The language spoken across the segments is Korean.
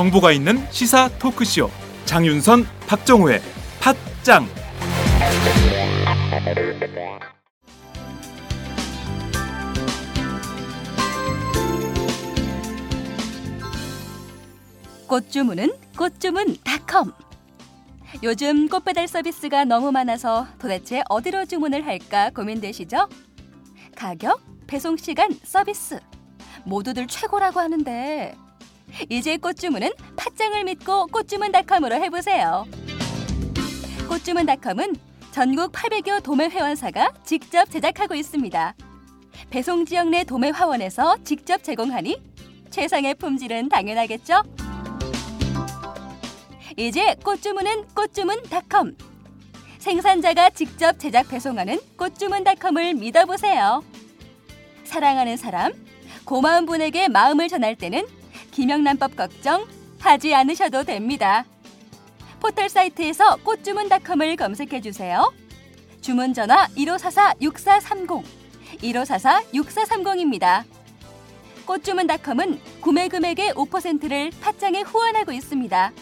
정보가 있는 시사 토크쇼. 장윤선 박정호의 팟짱. 꽃주문은 꽃주문닷컴. 요즘 꽃 배달 서비스가 너무 많아서 도대체 어디로 주문을 할까 고민되시죠? 가격, 배송 시간, 서비스. 모두들 최고라고 하는데 이제 꽃주문은 팥장을 믿고 꽃주문닷컴으로 해보세요. 꽃주문닷컴은 전국 800여 도매 회원사가 직접 제작하고 있습니다. 배송 지역 내 도매 화원에서 직접 제공하니 최상의 품질은 당연하겠죠? 이제 꽃주문은 꽃주문닷컴. 생산자가 직접 제작 배송하는 꽃주문닷컴을 믿어보세요. 사랑하는 사람, 고마운 분에게 마음을 전할 때는 김영란법 걱정 하지 않으셔도 됩니다. 포털 사이트에서 꽃주문닷컴을 검색해 주세요. 주문 전화 1544-6430, 1544-6430입니다. 꽃주문닷컴은 구매 금액의 5%를 팥장에 후원하고 있습니다.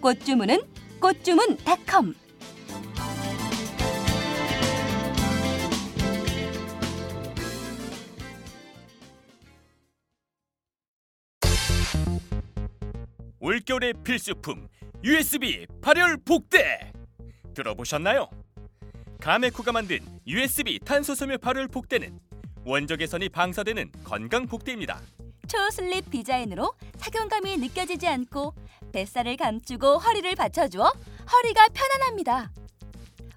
꽃주문은 꽃주문닷컴. 올겨울의 필수품 USB 발열 복대 들어보셨나요? 가메쿠가 만든 USB 탄소섬유 발열 복대는 원적 개선이 방사되는 건강 복대입니다. 초슬립 디자인으로 착용감이 느껴지지 않고 뱃살을 감추고 허리를 받쳐주어 허리가 편안합니다.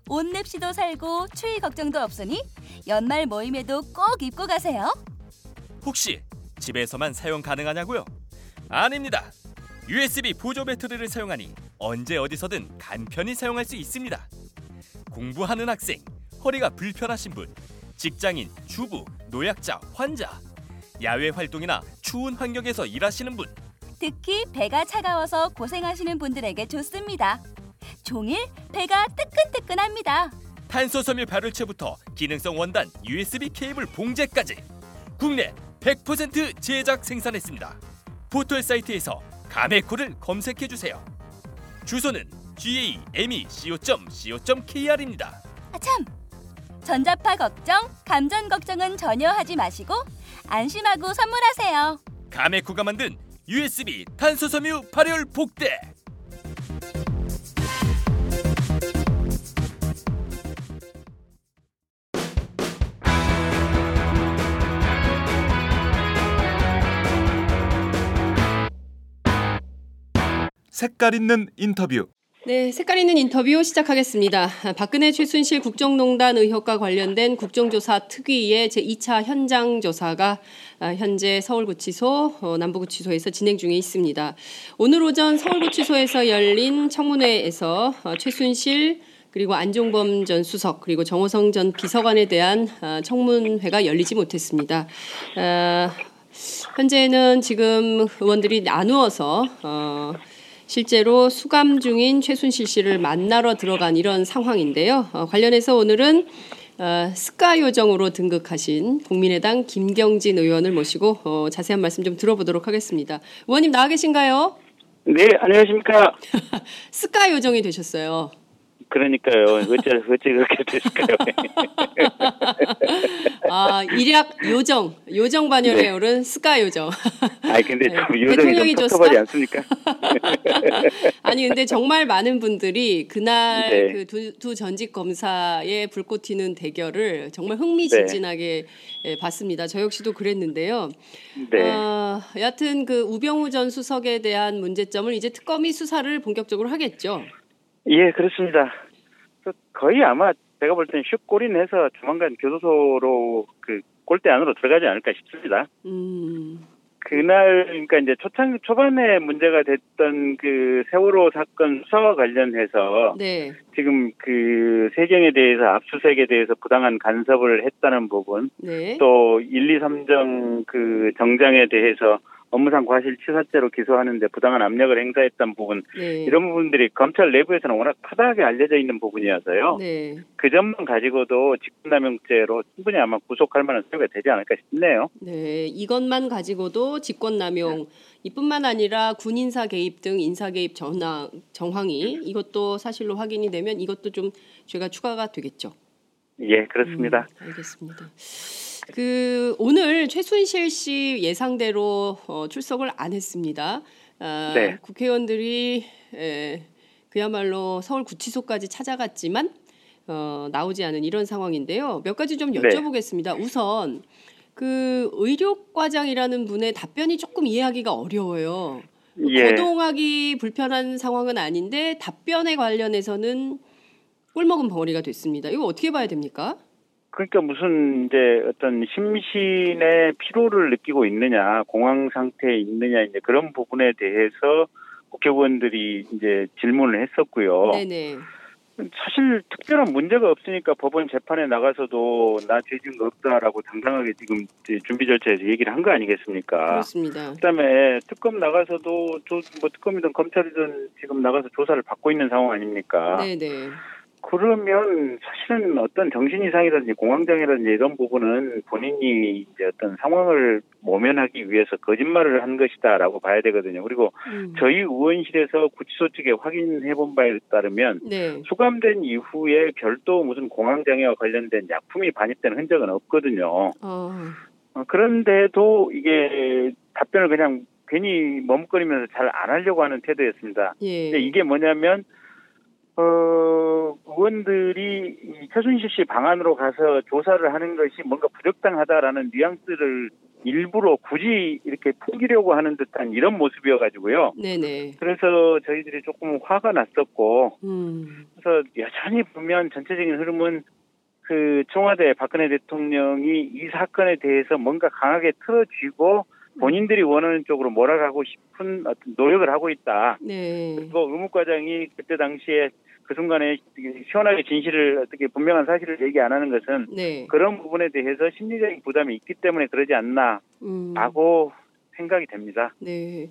옷lep시도 살고 추위 걱정도 없으니 연말 모임에도 꼭 입고 가세요. 혹시 집에서만 사용 가능하냐고요? 아닙니다. USB 보조 배터리를 사용하니 언제 어디서든 간편히 사용할 수 있습니다. 공부하는 학생, 허리가 불편하신 분, 직장인, 주부, 노약자, 환자, 야외 활동이나 추운 환경에서 일하시는 분, 특히 배가 차가워서 고생하시는 분들에게 좋습니다. 종일 배가 뜨끈뜨끈합니다. 탄소 섬유 발열체부터 기능성 원단 USB 케이블 봉제까지 국내 100% 제작 생산했습니다. 포털 사이트에서 가메코를 검색해 주세요. 주소는 gamec.co.kr입니다. 아참! 전자파 걱정, 감전 걱정은 전혀 하지 마시고 안심하고 선물하세요. 가메코가 만든 USB 탄소섬유 발열 복대. 색깔 있는 인터뷰 네, 색깔 있는 인터뷰 시작하겠습니다. 박근혜 최순실 국정농단 의혹과 관련된 국정조사 특위의 제2차 현장 조사가 아, 현재 서울구치소, 어, 남부구치소에서 진행 중에 있습니다. 오늘 오전 서울구치소에서 열린 청문회에서 어, 최순실 그리고 안종범 전 수석 그리고 정호성 전 비서관에 대한 아, 청문회가 열리지 못했습니다. 아, 현재는 지금 의원들이 나누어서 어, 실제로 수감 중인 최순실 씨를 만나러 들어간 이런 상황인데요. 어, 관련해서 오늘은 어, 스카 요정으로 등극하신 국민의당 김경진 의원을 모시고 어, 자세한 말씀 좀 들어보도록 하겠습니다. 의원님 나와 계신가요? 네, 안녕하십니까. 스카 요정이 되셨어요. 그러니까요. 어째, 어째 그렇게 됐을까요? 아, 일약 요정, 요정 반열에 네. 오른 스카 요정. 아니, 근데 네. 대통령이 않습니까? 아니 근데 정말 많은 분들이 그날 네. 그두 두 전직 검사의 불꽃 튀는 대결을 정말 흥미진진하게 예, 봤습니다. 저 역시도 그랬는데요. 네. 어, 여하튼 그 우병우 전 수석에 대한 문제점을 이제 특검이 수사를 본격적으로 하겠죠. 예, 그렇습니다. 그 거의 아마 제가 볼 땐 슛골인 해서 조만간 교도소로 그 골대 안으로 들어가지 않을까 싶습니다. 음, 그날 그러니까 이제 초창 초반에 문제가 됐던 그 세월호 사건 수사와 관련해서 네, 지금 그 세경에 대해서 압수수색에 대해서 부당한 간섭을 했다는 부분 네, 또 1, 2, 3정 그 정장에 대해서 업무상 과실치사죄로 기소하는데 부당한 압력을 행사했던 부분 네. 이런 부분들이 검찰 내부에서는 워낙 파다하게 알려져 있는 부분이어서요. 네. 그 점만 가지고도 직권남용죄로 충분히 아마 구속할 만한 소리가 되지 않을까 싶네요. 네, 이것만 가지고도 직권남용 이뿐만 아니라 군 인사 개입 등 인사 개입 전황, 정황이 이것도 사실로 확인이 되면 이것도 좀 죄가 추가가 되겠죠. 예, 그렇습니다. 음, 알겠습니다. 그 오늘 최순실 씨 예상대로 어, 출석을 안 했습니다. 아, 네. 국회의원들이 에, 그야말로 서울 구치소까지 찾아갔지만 어, 나오지 않은 이런 상황인데요. 몇 가지 좀 네. 여쭤보겠습니다. 우선 그 의료과장이라는 분의 답변이 조금 이해하기가 어려워요. 예. 거동하기 불편한 상황은 아닌데 답변에 관련해서는 꿀먹은 벙어리가 됐습니다. 이거 어떻게 봐야 됩니까? 그러니까 무슨 이제 어떤 심신의 피로를 느끼고 있느냐, 공황 상태에 있느냐 이제 그런 부분에 대해서 국회의원들이 이제 질문을 했었고요. 네네. 사실 특별한 문제가 없으니까 법원 재판에 나가서도 나 죄진 거 없다라고 당당하게 지금 준비 절차에서 얘기를 한 거 아니겠습니까? 그렇습니다. 그다음에 특검 나가서도 조, 뭐 특검이든 검찰이든 지금 나가서 조사를 받고 있는 상황 아닙니까? 네네. 그러면 사실은 어떤 정신 이상이라든지 공황장애라든지 이런 부분은 본인이 이제 어떤 상황을 모면하기 위해서 거짓말을 한 것이다라고 봐야 되거든요. 그리고 음. 저희 의원실에서 구치소 측에 확인해 본 바에 따르면 네. 수감된 이후에 별도 무슨 공황장애와 관련된 약품이 반입된 흔적은 없거든요. 어, 어, 그런데도 이게 답변을 그냥 괜히 머뭇거리면서 잘 안 하려고 하는 태도였습니다. 예. 근데 이게 뭐냐면 어 의원들이 이 최순실 씨 방안으로 가서 조사를 하는 것이 뭔가 부적당하다라는 뉘앙스를 일부러 굳이 이렇게 풍기려고 하는 듯한 이런 모습이어가지고요. 네네. 그래서 저희들이 조금 화가 났었고 음. 그래서 여전히 보면 전체적인 흐름은 그 청와대 박근혜 대통령이 이 사건에 대해서 뭔가 강하게 틀어쥐고 본인들이 원하는 쪽으로 몰아가고 싶은 어떤 노력을 하고 있다. 네. 그리고 의무과장이 그때 당시에 그 순간에 시원하게 진실을 어떻게 분명한 사실을 얘기 안 하는 것은 네. 그런 부분에 대해서 심리적인 부담이 있기 때문에 그러지 음. 않나라고 생각이 됩니다. 네.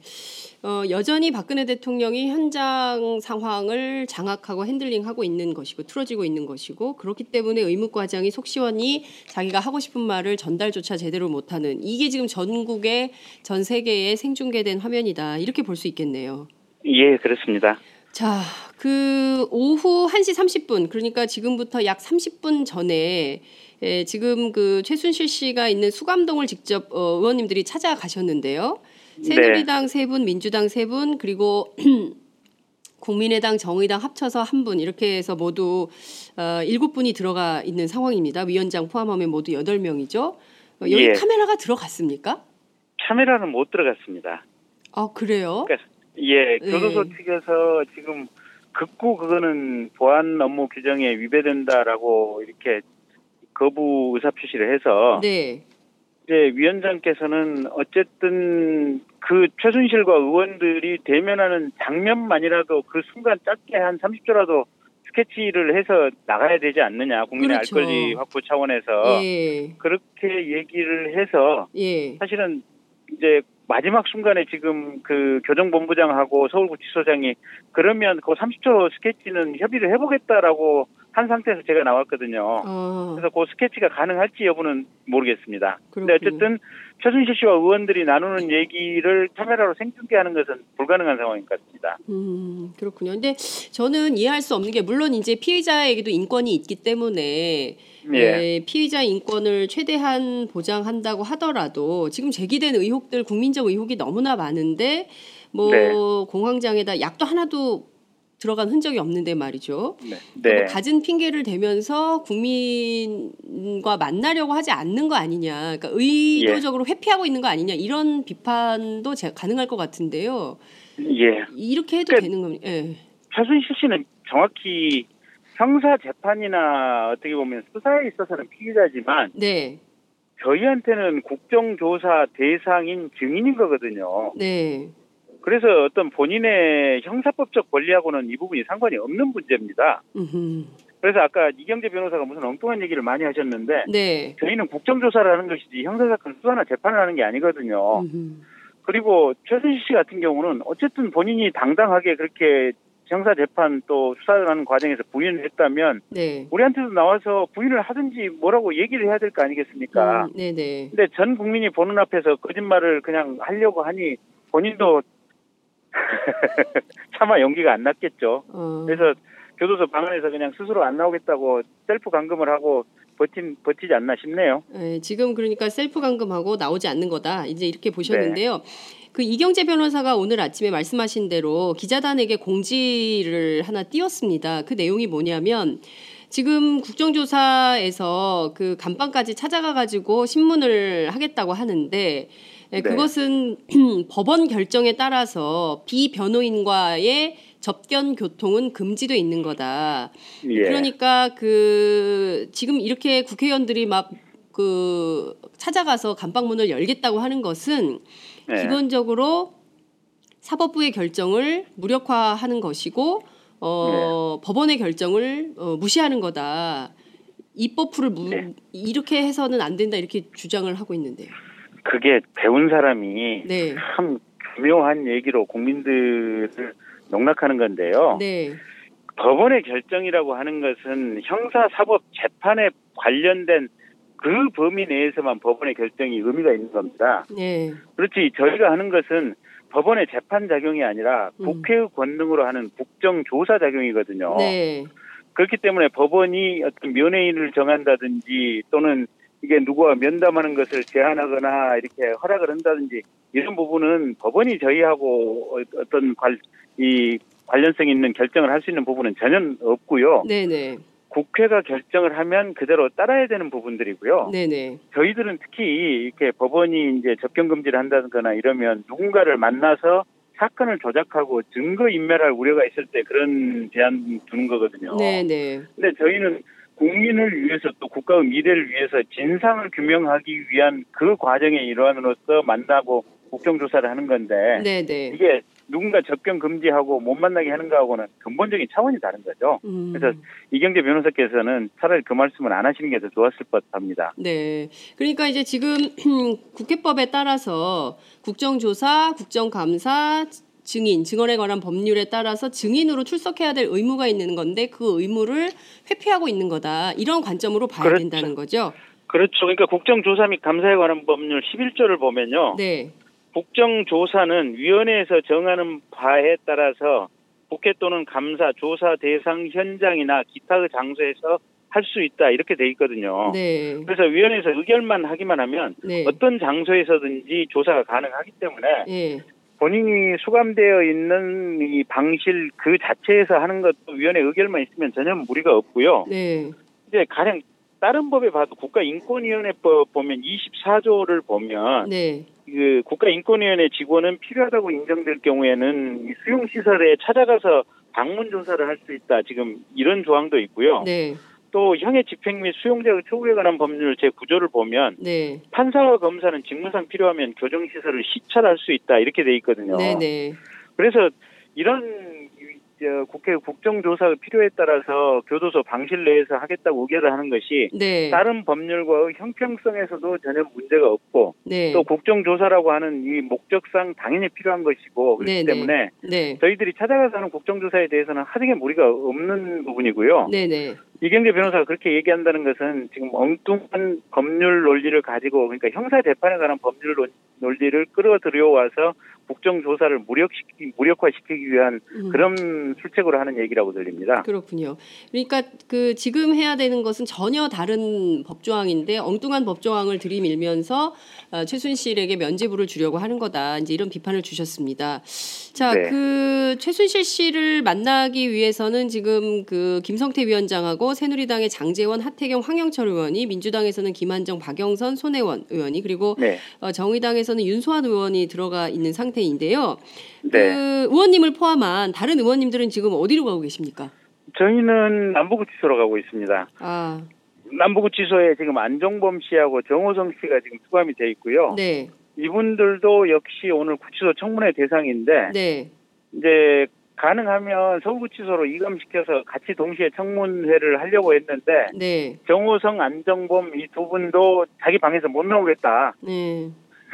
어, 여전히 박근혜 대통령이 현장 상황을 장악하고 핸들링하고 있는 것이고 틀어지고 있는 것이고 그렇기 때문에 의무과장이 속 시원히 자기가 하고 싶은 말을 전달조차 제대로 못하는 이게 지금 전국의 전 세계에 생중계된 화면이다 이렇게 볼 수 있겠네요. 예, 그렇습니다. 자, 그 오후 1시 30분 그러니까 지금부터 약 30분 전에 에, 지금 그 최순실 씨가 있는 수감동을 직접 어, 의원님들이 찾아가셨는데요. 새누리당 세 분, 민주당 세 분, 그리고 국민의당, 정의당 합쳐서 한 분 이렇게 해서 모두 어, 일곱 분이 들어가 있는 상황입니다. 위원장 포함하면 모두 여덟 명이죠. 어, 여기 예. 카메라가 들어갔습니까? 카메라는 못 들어갔습니다. 아 그래요? 그러니까 예, 네. 교도소 측에서 지금 극구 그거는 보안 업무 규정에 위배된다라고 이렇게 거부 의사 표시를 해서 네. 이제 위원장께서는 어쨌든 그 최순실과 의원들이 대면하는 장면만이라도 그 순간 짧게 한 30초라도 스케치를 해서 나가야 되지 않느냐 국민의 그렇죠. 알 권리 확보 차원에서 예. 그렇게 얘기를 해서 예. 사실은 이제 마지막 순간에 지금 그 교정본부장하고 서울구치소장이 그러면 그 30초 스케치는 협의를 해보겠다라고 한 상태에서 제가 나왔거든요. 아, 그래서 그 스케치가 가능할지 여부는 모르겠습니다. 근데 그렇군요. 어쨌든 최순실 씨와 의원들이 나누는 얘기를 카메라로 생중계 하는 것은 불가능한 상황인 것 같습니다. 음, 그렇군요. 근데 저는 이해할 수 없는 게 물론 이제 피의자에게도 인권이 있기 때문에 예. 에, 피의자 인권을 최대한 보장한다고 하더라도 지금 제기된 의혹들 국민적 의혹이 너무나 많은데 뭐 네. 공황장애다 약도 하나도 들어간 흔적이 없는데 말이죠. 네. 그리고 네. 갖은 핑계를 대면서 국민과 만나려고 하지 않는 거 아니냐. 그러니까 의도적으로 예. 회피하고 있는 거 아니냐. 이런 비판도 제- 가능할 것 같은데요. 예. 이렇게 해도 그- 되는 겁니다. 예. 최순실 씨는 정확히 형사 재판이나 어떻게 보면 수사에 있어서는 피의자지만 네. 저희한테는 국정조사 대상인 증인인 거거든요. 네. 그래서 어떤 본인의 형사법적 권리하고는 이 부분이 상관이 없는 문제입니다. 음흠. 그래서 아까 이경재 변호사가 무슨 엉뚱한 얘기를 많이 하셨는데 네. 저희는 국정조사를 하는 것이지 형사사건 수사나 재판을 하는 게 아니거든요. 음흠. 그리고 최순실 씨 같은 경우는 어쨌든 본인이 당당하게 그렇게 형사 재판 또 수사를 하는 과정에서 부인을 했다면 네. 우리한테도 나와서 부인을 하든지 뭐라고 얘기를 해야 될 거 아니겠습니까? 음, 네네. 근데 전 국민이 보는 앞에서 거짓말을 그냥 하려고 하니 본인도 차마 용기가 안 났겠죠. 어, 그래서 교도소 방 안에서 그냥 스스로 안 나오겠다고 셀프 감금을 하고 버틴 버티지 않나 싶네요. 예, 지금 그러니까 셀프 감금하고 나오지 않는 거다. 이제 이렇게 보셨는데요. 그 이경재 변호사가 오늘 아침에 말씀하신 대로 기자단에게 공지를 하나 띄웠습니다. 그 내용이 뭐냐면 지금 국정조사에서 그 감방까지 찾아가 가지고 신문을 하겠다고 하는데 예, 네. 그것은 법원 결정에 따라서 비변호인과의 접견 교통은 금지돼 있는 거다. 예. 그러니까 그 지금 이렇게 국회의원들이 막 그 찾아가서 감방문을 열겠다고 하는 것은 네. 기본적으로 사법부의 결정을 무력화하는 것이고 어, 법원의 결정을 어, 무시하는 거다. 입법부를 무, 네. 이렇게 해서는 안 된다 이렇게 주장을 하고 있는데요. 그게 배운 사람이 네, 참 교묘한 얘기로 국민들을 농락하는 건데요. 네, 법원의 결정이라고 하는 것은 형사 사법 재판에 관련된 그 범위 내에서만 법원의 결정이 의미가 있는 겁니다. 네, 그렇지 저희가 하는 것은 법원의 재판 작용이 아니라 음. 국회의 권능으로 하는 국정 조사 작용이거든요. 네, 그렇기 때문에 법원이 어떤 면회인을 정한다든지 또는 이게 누구와 면담하는 것을 제한하거나 이렇게 허락을 한다든지 이런 부분은 법원이 저희하고 어- 어떤 관, 이 관련성 있는 결정을 할 수 있는 부분은 전혀 없고요. 네, 네, 국회가 결정을 하면 그대로 따라야 되는 부분들이고요. 네, 네, 저희들은 특히 이렇게 법원이 이제 접견 금지를 한다거나 이러면 누군가를 만나서 사건을 조작하고 증거 인멸할 우려가 있을 때 그런 제한 두는 거거든요. 네, 네, 근데 저희는 국민을 위해서 또 국가의 미래를 위해서 진상을 규명하기 위한 그 과정의 일환으로서 만나고 국정조사를 하는 건데 네, 네. 이게 누군가 접견 금지하고 못 만나게 하는 거하고는 근본적인 차원이 다른 거죠. 음. 그래서 이경재 변호사께서는 차라리 그 말씀을 안 하시는 게 더 좋았을 법합니다. 네. 그러니까 이제 지금 국회법에 따라서 국정조사, 국정감사, 증인, 증언에 관한 법률에 따라서 증인으로 출석해야 될 의무가 있는 건데 그 의무를 회피하고 있는 거다. 이런 관점으로 봐야 그렇죠. 된다는 거죠. 그렇죠. 그러니까 국정조사 및 감사에 관한 법률 11조를 보면요. 네. 국정조사는 위원회에서 정하는 바에 따라서 국회 또는 감사, 조사 대상 현장이나 기타의 장소에서 할 수 있다 이렇게 돼 있거든요. 네. 그래서 위원회에서 의결만 하기만 하면 네. 어떤 장소에서든지 조사가 가능하기 때문에 예. 본인이 수감되어 있는 이 방실 그 자체에서 하는 것도 위원회 의결만 있으면 전혀 무리가 없고요. 네. 이제 가령 다른 법에 봐도 국가인권위원회법 보면 24조를 보면 네. 그 국가인권위원회 직원은 필요하다고 인정될 경우에는 이 수용시설에 찾아가서 방문 조사를 할 수 있다. 지금 이런 조항도 있고요. 네. 또 형의 집행 및 수용자의 처우에 관한 법률 제 9조를 보면 네. 판사와 검사는 직무상 필요하면 교정시설을 시찰할 수 있다. 이렇게 돼 있거든요. 네. 네. 그래서 이런 저 국회 국정조사 필요에 따라서 교도소 방실 내에서 하겠다고 의결을 하는 것이 네. 다른 법률과의 형평성에서도 전혀 문제가 없고 네. 또 국정조사라고 하는 이 목적상 당연히 필요한 것이고 그렇기 네, 네. 때문에 네. 저희들이 찾아가서 하는 국정조사에 대해서는 하등의 무리가 없는 부분이고요. 네. 네. 이경재 변호사가 그렇게 얘기한다는 것은 지금 엉뚱한 법률 논리를 가지고 그러니까 형사 재판에 관한 법률 논- 논리를 끌어들여와서 국정조사를 무력시키, 무력화시키기 위한 음. 그런 술책으로 하는 얘기라고 들립니다. 그렇군요. 그러니까 그 지금 해야 되는 것은 전혀 다른 법조항인데 엉뚱한 법조항을 들이밀면서 어, 최순실에게 면죄부를 주려고 하는 거다. 이제 이런 비판을 주셨습니다. 자, 네. 그 최순실 씨를 만나기 위해서는 지금 그 김성태 위원장하고 새누리당의 장재원, 하태경, 황영철 의원이 민주당에서는 김한정, 박영선, 손혜원 의원이 그리고 네. 어, 정의당 에서는 윤소환 의원이 들어가 있는 상태인데요. 네. 그 의원님을 포함한 다른 의원님들은 지금 어디로 가고 계십니까? 저희는 남부구치소로 가고 있습니다. 아, 남부구치소에 지금 안종범 씨하고 정호성 씨가 지금 수감이 돼 있고요. 네, 이분들도 역시 오늘 구치소 청문회 대상인데 네, 이제 가능하면 서울구치소로 이감시켜서 같이 동시에 청문회를 하려고 했는데 네, 정호성, 안정범 이 두 분도 자기 방에서 못 나오겠다. 네,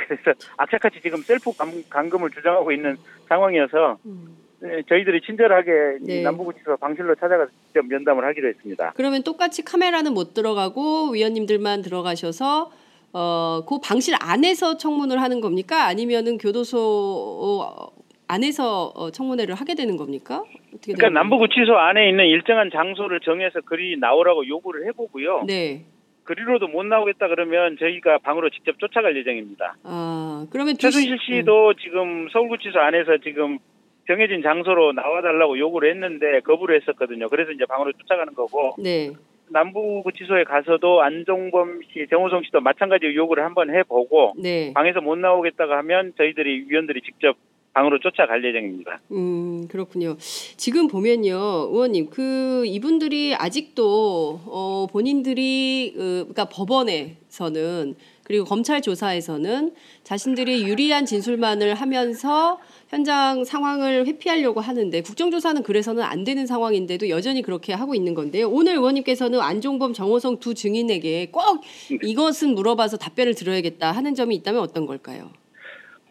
그래서 악착같이 지금 셀프 감, 감금을 주장하고 있는 상황이어서 음. 네, 저희들이 친절하게 이 네. 남부구치소 방실로 찾아가서 직접 면담을 하기로 했습니다. 그러면 똑같이 카메라는 못 들어가고 위원님들만 들어가셔서 어, 그 방실 안에서 청문을 하는 겁니까? 아니면은 교도소 어, 안에서 어, 청문회를 하게 되는 겁니까? 그러니까 남부구치소 안에 있는 일정한 장소를 정해서 그리 나오라고 요구를 해보고요. 네. 그리로도 못 나오겠다 그러면 저희가 방으로 직접 쫓아갈 예정입니다. 아, 그러면 두 최순실 시- 씨도 지금 서울구치소 안에서 지금 정해진 장소로 나와달라고 요구를 했는데 거부를 했었거든요. 그래서 이제 방으로 쫓아가는 거고 네. 남부구치소에 가서도 안종범 씨, 정호성 씨도 마찬가지 요구를 한번 해보고 네. 방에서 못 나오겠다고 하면 저희들이 위원들이 직접 방으로 쫓아갈 예정입니다. 음, 그렇군요. 지금 보면요, 의원님, 그 이분들이 아직도 어, 본인들이 어, 그러니까 법원에서는 그리고 검찰 조사에서는 자신들이 유리한 진술만을 하면서 현장 상황을 회피하려고 하는데 국정조사는 그래서는 안 되는 상황인데도 여전히 그렇게 하고 있는 건데요. 오늘 의원님께서는 안종범, 정호성 두 증인에게 꼭 이것은 물어봐서 답변을 들어야겠다 하는 점이 있다면 어떤 걸까요?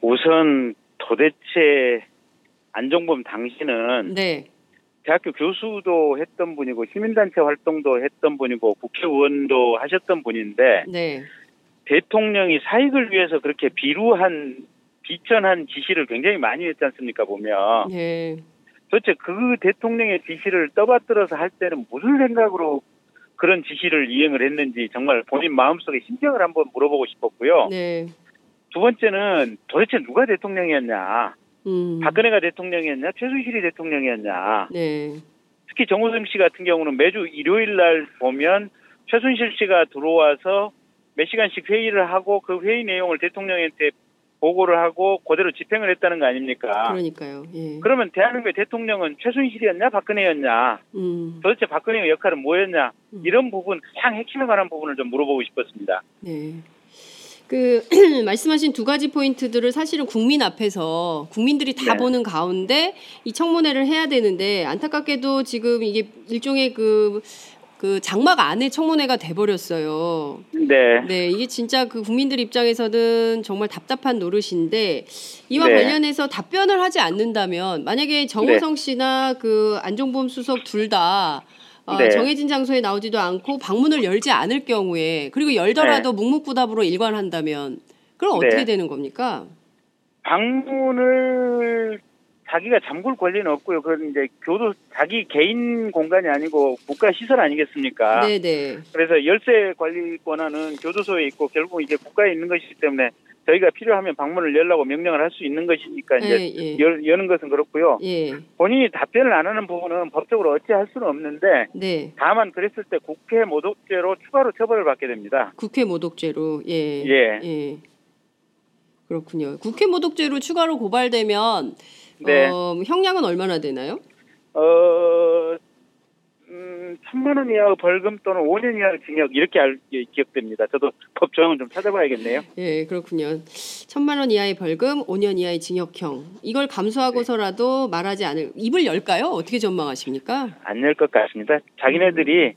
우선 도대체 안종범 당신은 네, 대학교 교수도 했던 분이고 시민단체 활동도 했던 분이고 국회의원도 하셨던 분인데 네, 대통령이 사익을 위해서 그렇게 비루한 비천한 지시를 굉장히 많이 했지 않습니까 보면. 네, 도대체 그 대통령의 지시를 떠받들어서 할 때는 무슨 생각으로 그런 지시를 이행을 했는지 정말 본인 마음속에 심정을 한번 물어보고 싶었고요. 네, 두 번째는 도대체 누가 대통령이었냐? 음, 박근혜가 대통령이었냐? 최순실이 대통령이었냐? 네. 특히 정호성 씨 같은 경우는 매주 일요일 날 보면 최순실 씨가 들어와서 몇 시간씩 회의를 하고 그 회의 내용을 대통령한테 보고를 하고 그대로 집행을 했다는 거 아닙니까? 그러니까요. 예. 그러면 대한민국의 대통령은 최순실이었냐 박근혜였냐 음, 도대체 박근혜의 역할은 뭐였냐 음. 이런 부분 가장 핵심에 관한 부분을 좀 물어보고 싶었습니다. 네. 그 말씀하신 두 가지 포인트들을 사실은 국민 앞에서 국민들이 다 네. 보는 가운데 이 청문회를 해야 되는데 안타깝게도 지금 이게 일종의 그, 그 장막 안에 청문회가 돼버렸어요. 네. 네, 이게 진짜 그 국민들 입장에서는 정말 답답한 노릇인데 이와 네. 관련해서 답변을 하지 않는다면 만약에 정호성 씨나 그 안종범 수석 둘 다 어, 네. 정해진 장소에 나오지도 않고 방문을 열지 않을 경우에 그리고 열더라도 묵묵부답으로 일관한다면 그럼 어떻게 네. 되는 겁니까? 방문을 자기가 잠글 권리는 없고요. 그건 이제 교도 자기 개인 공간이 아니고 국가 시설 아니겠습니까? 네, 네. 그래서 열쇠 관리 권한은 교도소에 있고 결국 이제 국가에 있는 것이기 때문에 저희가 필요하면 방문을 열라고 명령을 할 수 있는 것이니까 이제 예, 예. 열, 여는 것은 그렇고요. 예. 본인이 답변을 안 하는 부분은 법적으로 어찌할 수는 없는데 네. 다만 그랬을 때 국회 모독죄로 추가로 처벌을 받게 됩니다. 국회 모독죄로 예. 예. 예. 그렇군요. 국회 모독죄로 추가로 고발되면 네. 어, 형량은 얼마나 되나요? 어, 음, 천만 원 이하 벌금 또는 5년 이하 징역 이렇게 알, 예, 기억됩니다. 저도 법 조항을 좀 찾아봐야겠네요. 예, 그렇군요. 천만 원 이하의 벌금, 5년 이하의 징역형. 이걸 감수하고서라도 말하지 않을 입을 열까요? 어떻게 전망하십니까? 안 열 것 같습니다. 자기네들이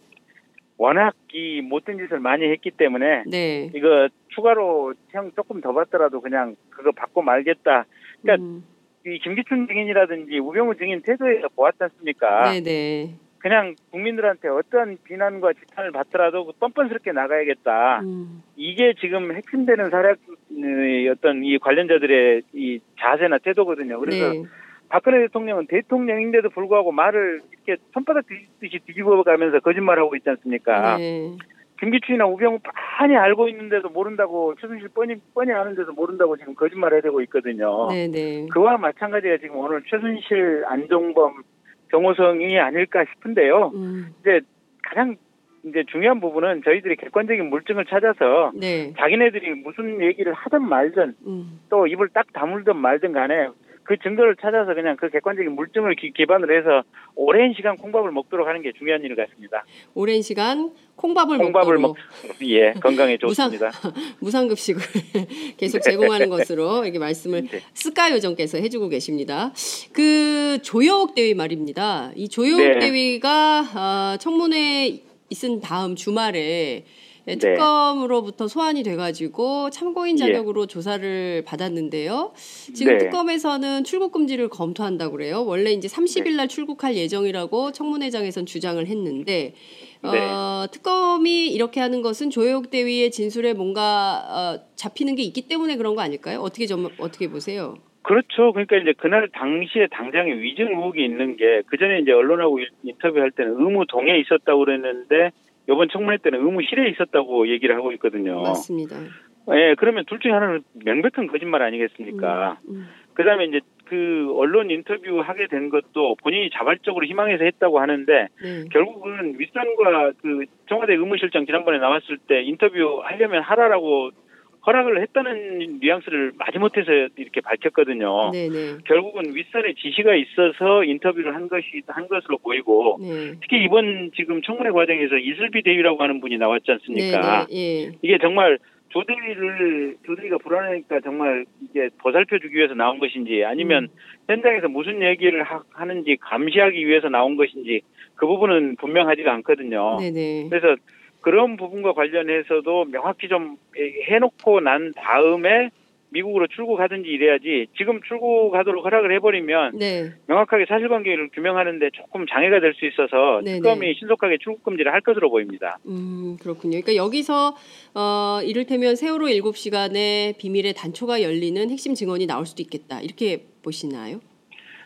워낙 이 못된 짓을 많이 했기 때문에 네. 이거 추가로 형 조금 더 받더라도 그냥 그거 받고 말겠다. 그러니까 음, 이 김기춘 증인이라든지 우병우 증인 태도에서 보았지 않습니까? 네, 네. 그냥 국민들한테 어떠한 비난과 지탄을 받더라도 뻔뻔스럽게 나가야겠다. 음, 이게 지금 핵심되는 사략의 어떤 이 관련자들의 이 자세나 태도거든요. 그래서 네. 박근혜 대통령은 대통령인데도 불구하고 말을 이렇게 손바닥 뒤집듯이 뒤집어 가면서 거짓말하고 있지 않습니까? 네. 김기춘이나 우병우 뻔히 알고 있는데도 모른다고 최순실 뻔히 뻔히 아는데도 모른다고 지금 거짓말을 해대고 있거든요. 네, 네. 그와 마찬가지가 지금 오늘 최순실, 안종범, 정호성이 아닐까 싶은데요. 음, 이제 가장 이제 중요한 부분은 저희들이 객관적인 물증을 찾아서 네. 자기네들이 무슨 얘기를 하든 말든 음, 또 입을 딱 다물든 말든 간에 그 증거를 찾아서 그냥 그 객관적인 물증을 기, 기반으로 해서 오랜 시간 콩밥을 먹도록 하는 게 중요한 일 같습니다. 오랜 시간 콩밥을, 콩밥을 먹도록 먹, 예, 건강에 무상- 좋습니다. 무상 급식을 계속 제공하는 것으로 이렇게 말씀을 네. 스카 요정께서 해주고 계십니다. 그 조여옥 대위 말입니다. 이 조여옥 네. 대위가 아, 청문회 있은 다음 주말에 예, 네. 특검으로부터 소환이 돼가지고 참고인 예. 자격으로 조사를 받았는데요. 지금 네. 특검에서는 출국 금지를 검토한다고 그래요. 원래 이제 30일 네. 날 출국할 예정이라고 청문회장에선 주장을 했는데 네. 어, 특검이 이렇게 하는 것은 조혁 대위의 진술에 뭔가 어, 잡히는 게 있기 때문에 그런 거 아닐까요? 어떻게 좀 어떻게 보세요? 그렇죠. 그러니까 이제 그날 당시에 당장에 위증 의혹이 있는 게 그 전에 이제 언론하고 일- 인터뷰할 때는 의무 동에 있었다고 그랬는데 이번 청문회 때는 의무실에 있었다고 얘기를 하고 있거든요. 맞습니다. 예, 그러면 둘 중에 하나는 명백한 거짓말 아니겠습니까? 음, 그다음에 이제 그 언론 인터뷰 하게 된 것도 본인이 자발적으로 희망해서 했다고 하는데 네. 결국은 윗선과 그 청와대 의무실장 지난번에 나왔을 때 인터뷰 하려면 하라라고 허락을 했다는 뉘앙스를 마지못해서 이렇게 밝혔거든요. 네네. 결국은 윗선의 지시가 있어서 인터뷰를 한 것이 한 것으로 보이고 네. 특히 이번 지금 청문회 과정에서 이슬비 대위라고 하는 분이 나왔지 않습니까? 네, 네, 예. 이게 정말 조대위를 조대위가 불안하니까 정말 이게 보살펴 주기 위해서 나온 것인지 아니면 현장에서 무슨 얘기를 하, 하는지 감시하기 위해서 나온 것인지 그 부분은 분명하지가 않거든요. 네네. 그래서 그런 부분과 관련해서도 명확히 좀 해놓고 난 다음에 미국으로 출국하든지 이래야지 지금 출국하도록 허락을 해버리면 네. 명확하게 사실관계를 규명하는데 조금 장애가 될 수 있어서 네네. 특검이 신속하게 출국 금지를 할 것으로 보입니다. 음, 그렇군요. 그러니까 여기서 어, 이를테면 세월호 7시간에 비밀의 단초가 열리는 핵심 증언이 나올 수도 있겠다. 이렇게 보시나요?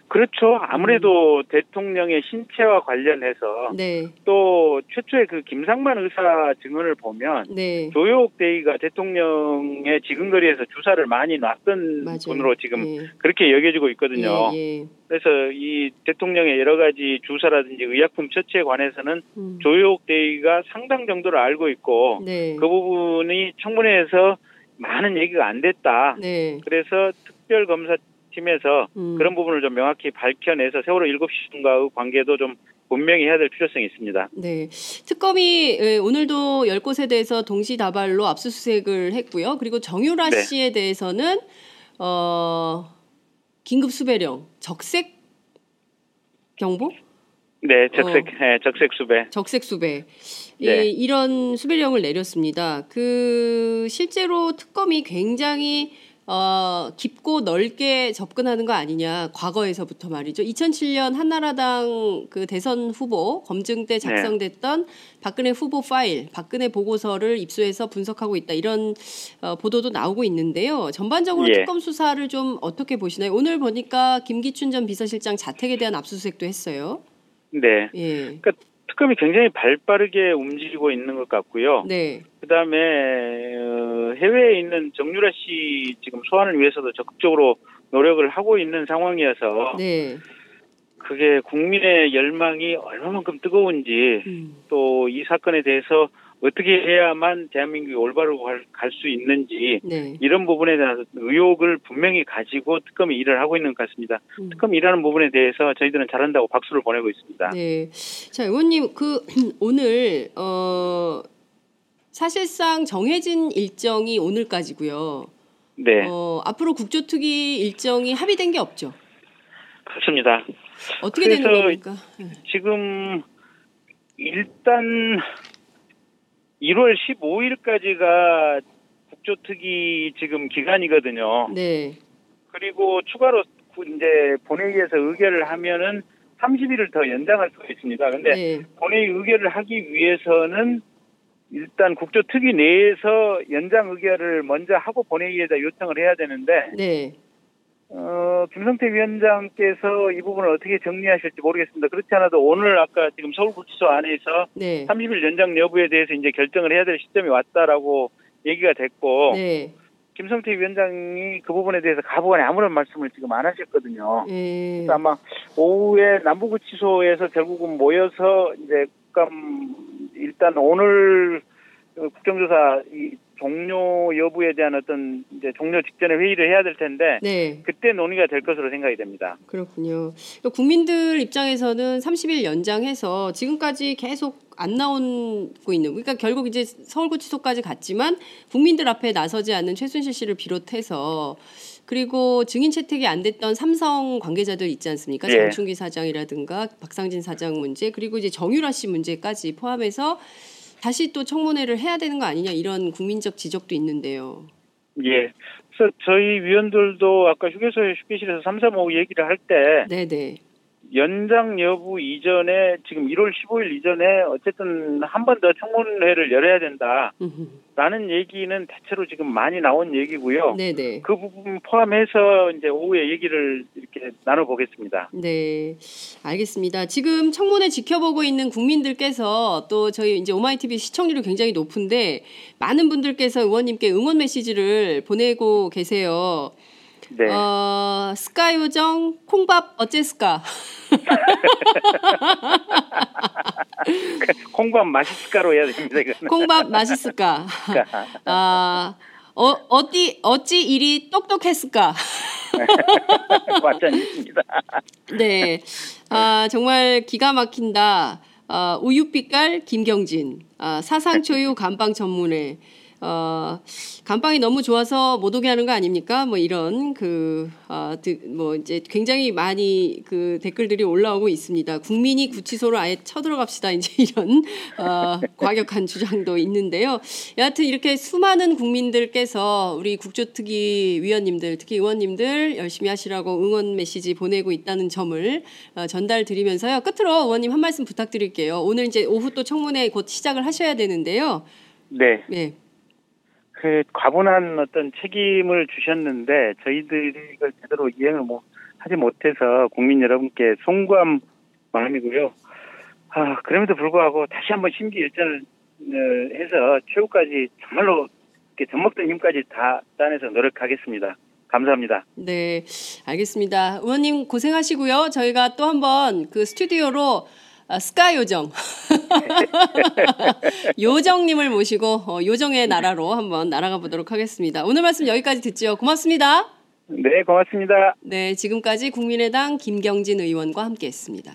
그렇죠. 아무래도 대통령의 신체와 관련해서 네. 또 최초의 그 김상만 의사 증언을 보면 네. 조효옥 대위가 대통령의 지근거리에서 주사를 많이 놨던 맞아요. 분으로 지금 예. 그렇게 여겨지고 있거든요. 예, 예. 그래서 이 대통령의 여러 가지 주사라든지 의약품 처치에 관해서는 음. 조효옥 대위가 상당 정도를 알고 있고 네. 그 부분이 청문회에서 많은 얘기가 안 됐다. 네. 그래서 특별검사 팀에서 음. 그런 부분을 좀 명확히 밝혀내서 세월호 7시간과의 관계도 좀 분명히 해야 될 필요성이 있습니다. 네. 특검이 예, 오늘도 10곳에 대해서 동시다발로 압수수색을 했고요. 그리고 정유라 네. 씨에 대해서는 어 긴급 수배령, 적색 경보? 네, 적색, 어. 네, 적색 수배. 적색 수배. 네. 이, 이런 수배령을 내렸습니다. 그 실제로 특검이 굉장히 어, 깊고 넓게 접근하는 거 아니냐. 과거에서부터 말이죠. 2007년 한나라당 그 대선 후보 검증 때 작성됐던 박근혜 후보 파일, 박근혜 보고서를 입수해서 분석하고 있다. 이런 어, 보도도 나오고 있는데요. 전반적으로 예. 특검 수사를 좀 어떻게 보시나요? 오늘 보니까 김기춘 전 비서실장 자택에 대한 압수수색도 했어요. 네. 예. 특검이 굉장히 발빠르게 움직이고 있는 것 같고요. 네. 그다음에 어, 해외에 있는 정유라 씨 지금 소환을 위해서도 적극적으로 노력을 하고 있는 상황이어서 네. 그게 국민의 열망이 얼마만큼 뜨거운지 음. 또이 사건에 대해서 어떻게 해야만 대한민국이 올바로 갈 수 있는지 네. 이런 부분에 대한 의혹을 분명히 가지고 특검이 일을 하고 있는 것 같습니다. 음. 특검이 일하는 부분에 대해서 저희들은 잘한다고 박수를 보내고 있습니다. 네. 자, 의원님, 그, 오늘, 어, 사실상 정해진 일정이 오늘까지고요. 네, 어, 앞으로 국조특위 일정이 합의된 게 없죠. 그렇습니다. 어떻게 되는 겁니까? 네. 지금 일단 1월 15일까지가 국조특위 지금 기간이거든요. 네. 그리고 추가로 이제 본회의에서 의결을 하면은 30일을 더 연장할 수가 있습니다. 근데 네. 본회의 의결을 하기 위해서는 일단 국조특위 내에서 연장 의결을 먼저 하고 본회의에다 요청을 해야 되는데 네. 어, 김성태 위원장께서 이 부분을 어떻게 정리하실지 모르겠습니다. 그렇지 않아도 오늘 아까 지금 서울구치소 안에서 네. 30일 연장 여부에 대해서 이제 결정을 해야 될 시점이 왔다라고 얘기가 됐고 네. 김성태 위원장이 그 부분에 대해서 가부간에 아무런 말씀을 지금 안 하셨거든요. 네. 그래서 아마 오후에 남부구치소에서 결국은 모여서 이제 국감 일단 오늘 그 국정조사 이 종료 여부에 대한 어떤 이제 종료 직전에 회의를 해야 될 텐데 네. 그때 논의가 될 것으로 생각이 됩니다. 그렇군요. 그러니까 국민들 입장에서는 30일 연장해서 지금까지 계속 안 나오고 있는 그러니까 결국 이제 서울구치소까지 갔지만 국민들 앞에 나서지 않는 최순실 씨를 비롯해서 그리고 증인 채택이 안 됐던 삼성 관계자들 있지 않습니까? 예. 장충기 사장이라든가 박상진 사장 문제 그리고 이제 정유라 씨 문제까지 포함해서 다시 또 청문회를 해야 되는 거 아니냐 이런 국민적 지적도 있는데요. 예. 그래서 저희 위원들도 아까 휴게소 휴게실에서 3, 3, 5 얘기를 할 때 네네. 연장 여부 이전에 지금 1월 15일 이전에 어쨌든 한 번 더 청문회를 열어야 된다라는 얘기는 대체로 지금 많이 나온 얘기고요. 네네. 그 부분 포함해서 이제 오후에 얘기를 이렇게 나눠보겠습니다. 네, 알겠습니다. 지금 청문회 지켜보고 있는 국민들께서 또 저희 이제 오마이TV 시청률이 굉장히 높은데 많은 분들께서 의원님께 응원 메시지를 보내고 계세요. 네. 어, 스카 요정 콩밥 어째스까? 콩밥 맛있을까로 해야 됩니다. 이거는. 콩밥 맛있을까? 아, 어, 어디 어찌 일이 똑똑했을까? 있습니다. 네, 아 정말 기가 막힌다. 아, 우유빛깔 김경진, 아, 사상 초유 감방 전문회. 어, 감방이 너무 좋아서 못 오게 하는 거 아닙니까? 뭐 이런 그, 아, 드, 뭐 이제 굉장히 많이 그 댓글들이 올라오고 있습니다. 국민이 구치소로 아예 쳐들어갑시다. 이제 이런, 어, 과격한 주장도 있는데요. 여하튼 이렇게 수많은 국민들께서 우리 국조특위 위원님들, 특히 의원님들 열심히 하시라고 응원 메시지 보내고 있다는 점을 어, 전달 드리면서요. 끝으로 의원님 한 말씀 부탁드릴게요. 오늘 이제 오후 또 청문회 곧 시작을 하셔야 되는데요. 네. 네. 그 과분한 어떤 책임을 주셨는데 저희들이 이걸 제대로 이행을 뭐 하지 못해서 국민 여러분께 송구한 마음이고요. 아 그럼에도 불구하고 다시 한번 심기 일전을 어, 해서 최후까지 정말로 이렇게 젖먹던 힘까지 다 따내서 노력하겠습니다. 감사합니다. 네, 알겠습니다. 의원님 고생하시고요. 저희가 또 한번 그 스튜디오로 아, 스카 요정 요정님을 모시고 어, 요정의 나라로 한번 날아가 보도록 하겠습니다. 오늘 말씀 여기까지 듣죠. 고맙습니다. 네 고맙습니다. 네, 지금까지 국민의당 김경진 의원과 함께했습니다.